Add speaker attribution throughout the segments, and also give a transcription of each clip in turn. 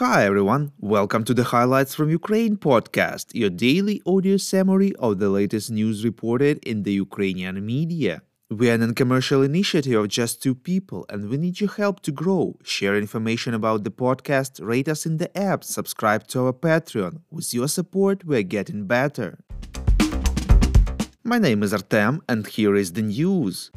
Speaker 1: Hi everyone, welcome to the Highlights from Ukraine podcast, your daily audio summary of the latest news reported in the Ukrainian media. We are an commercial initiative of just two people and we need your help to grow. Share information about the podcast, rate us in the app, subscribe to our Patreon. With your support, we're getting better. My name is Artem and here is the news.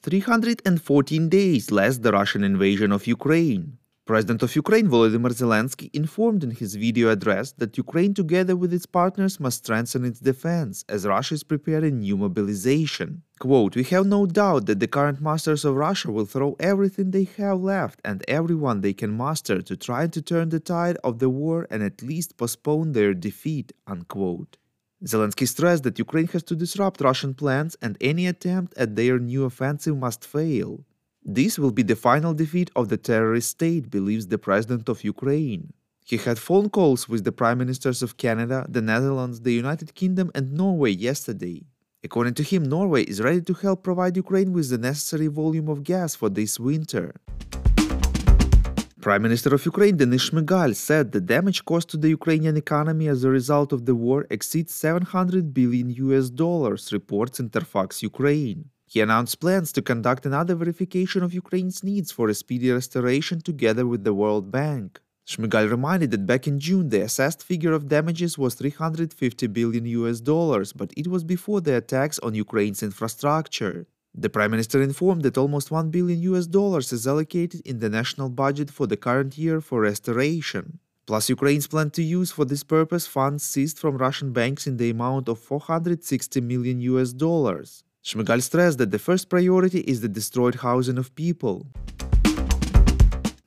Speaker 1: 314 days less the Russian invasion of Ukraine. President of Ukraine Volodymyr Zelensky informed in his video address that Ukraine together with its partners must strengthen its defense as Russia is preparing new mobilization. Quote, We have no doubt that the current masters of Russia will throw everything they have left and everyone they can muster to try to turn the tide of the war and at least postpone their defeat, unquote. Zelensky stressed that Ukraine has to disrupt Russian plans and any attempt at their new offensive must fail. This will be the final defeat of the terrorist state, believes the president of Ukraine. He had phone calls with the prime ministers of Canada, the Netherlands, the United Kingdom, and Norway yesterday. According to him, Norway is ready to help provide Ukraine with the necessary volume of gas for this winter. Prime Minister of Ukraine Denis Shmyhal said the damage caused to the Ukrainian economy as a result of the war exceeds 700 billion US dollars, reports Interfax Ukraine. He announced plans to conduct another verification of Ukraine's needs for a speedy restoration together with the World Bank. Shmyhal reminded that back in June the assessed figure of damages was 350 billion US dollars, but it was before the attacks on Ukraine's infrastructure. The Prime Minister informed that almost 1 billion US dollars is allocated in the national budget for the current year for restoration. Plus, Ukraine's plan to use for this purpose funds seized from Russian banks in the amount of 460 million US dollars. Shmyhal stressed that the first priority is the destroyed housing of people.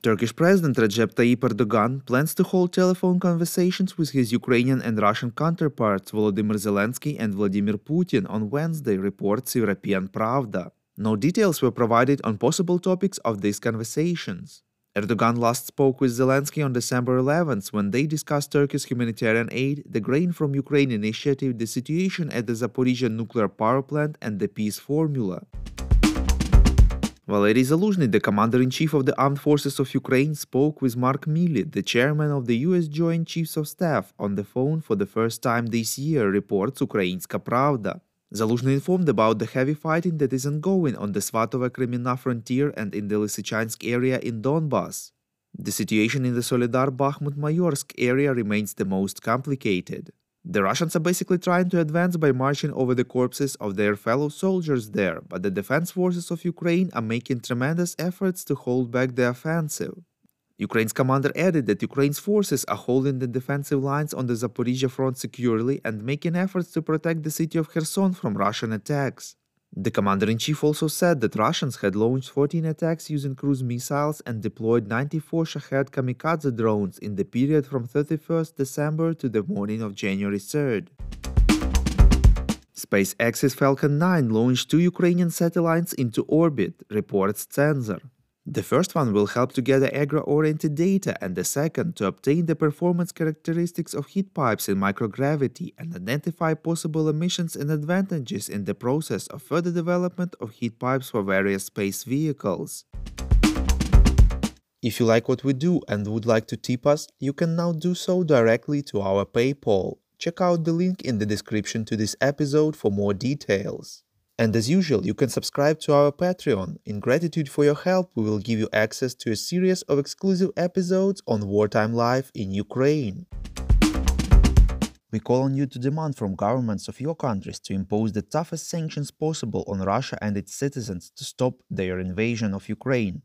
Speaker 1: Turkish President Recep Tayyip Erdogan plans to hold telephone conversations with his Ukrainian and Russian counterparts Volodymyr Zelensky and Vladimir Putin on Wednesday, reports European Pravda. No details were provided on possible topics of these conversations. Erdogan last spoke with Zelensky on December 11th when they discussed Turkey's humanitarian aid, the Grain from Ukraine initiative, the situation at the Zaporizhia nuclear power plant, and the peace formula. Valery Zaluzhny, the commander-in-chief of the armed forces of Ukraine, spoke with Mark Milley, the chairman of the U.S. Joint Chiefs of Staff, on the phone for the first time this year, reports Ukrainska Pravda. Zaluzhny informed about the heavy fighting that is ongoing on the Svatove-Kreminna frontier and in the Lysychansk area in Donbas. The situation in the Soledar Bakhmut Mayorsk area remains the most complicated. The Russians are basically trying to advance by marching over the corpses of their fellow soldiers there, but the defense forces of Ukraine are making tremendous efforts to hold back the offensive. Ukraine's commander added that Ukraine's forces are holding the defensive lines on the Zaporizhia front securely and making efforts to protect the city of Kherson from Russian attacks. The commander-in-chief also said that Russians had launched 14 attacks using cruise missiles and deployed 94 Shahed kamikaze drones in the period from 31st December to the morning of January 3rd. SpaceX's Falcon 9 launched two Ukrainian satellites into orbit, reports Censor. The first one will help to gather agro-oriented data and the second to obtain the performance characteristics of heat pipes in microgravity and identify possible emissions and advantages in the process of further development of heat pipes for various space vehicles. If you like what we do and would like to tip us, you can now do so directly to our PayPal. Check out the link in the description to this episode for more details. And as usual, you can subscribe to our Patreon. In gratitude for your help, we will give you access to a series of exclusive episodes on wartime life in Ukraine. We call on you to demand from governments of your countries to impose the toughest sanctions possible on Russia and its citizens to stop their invasion of Ukraine.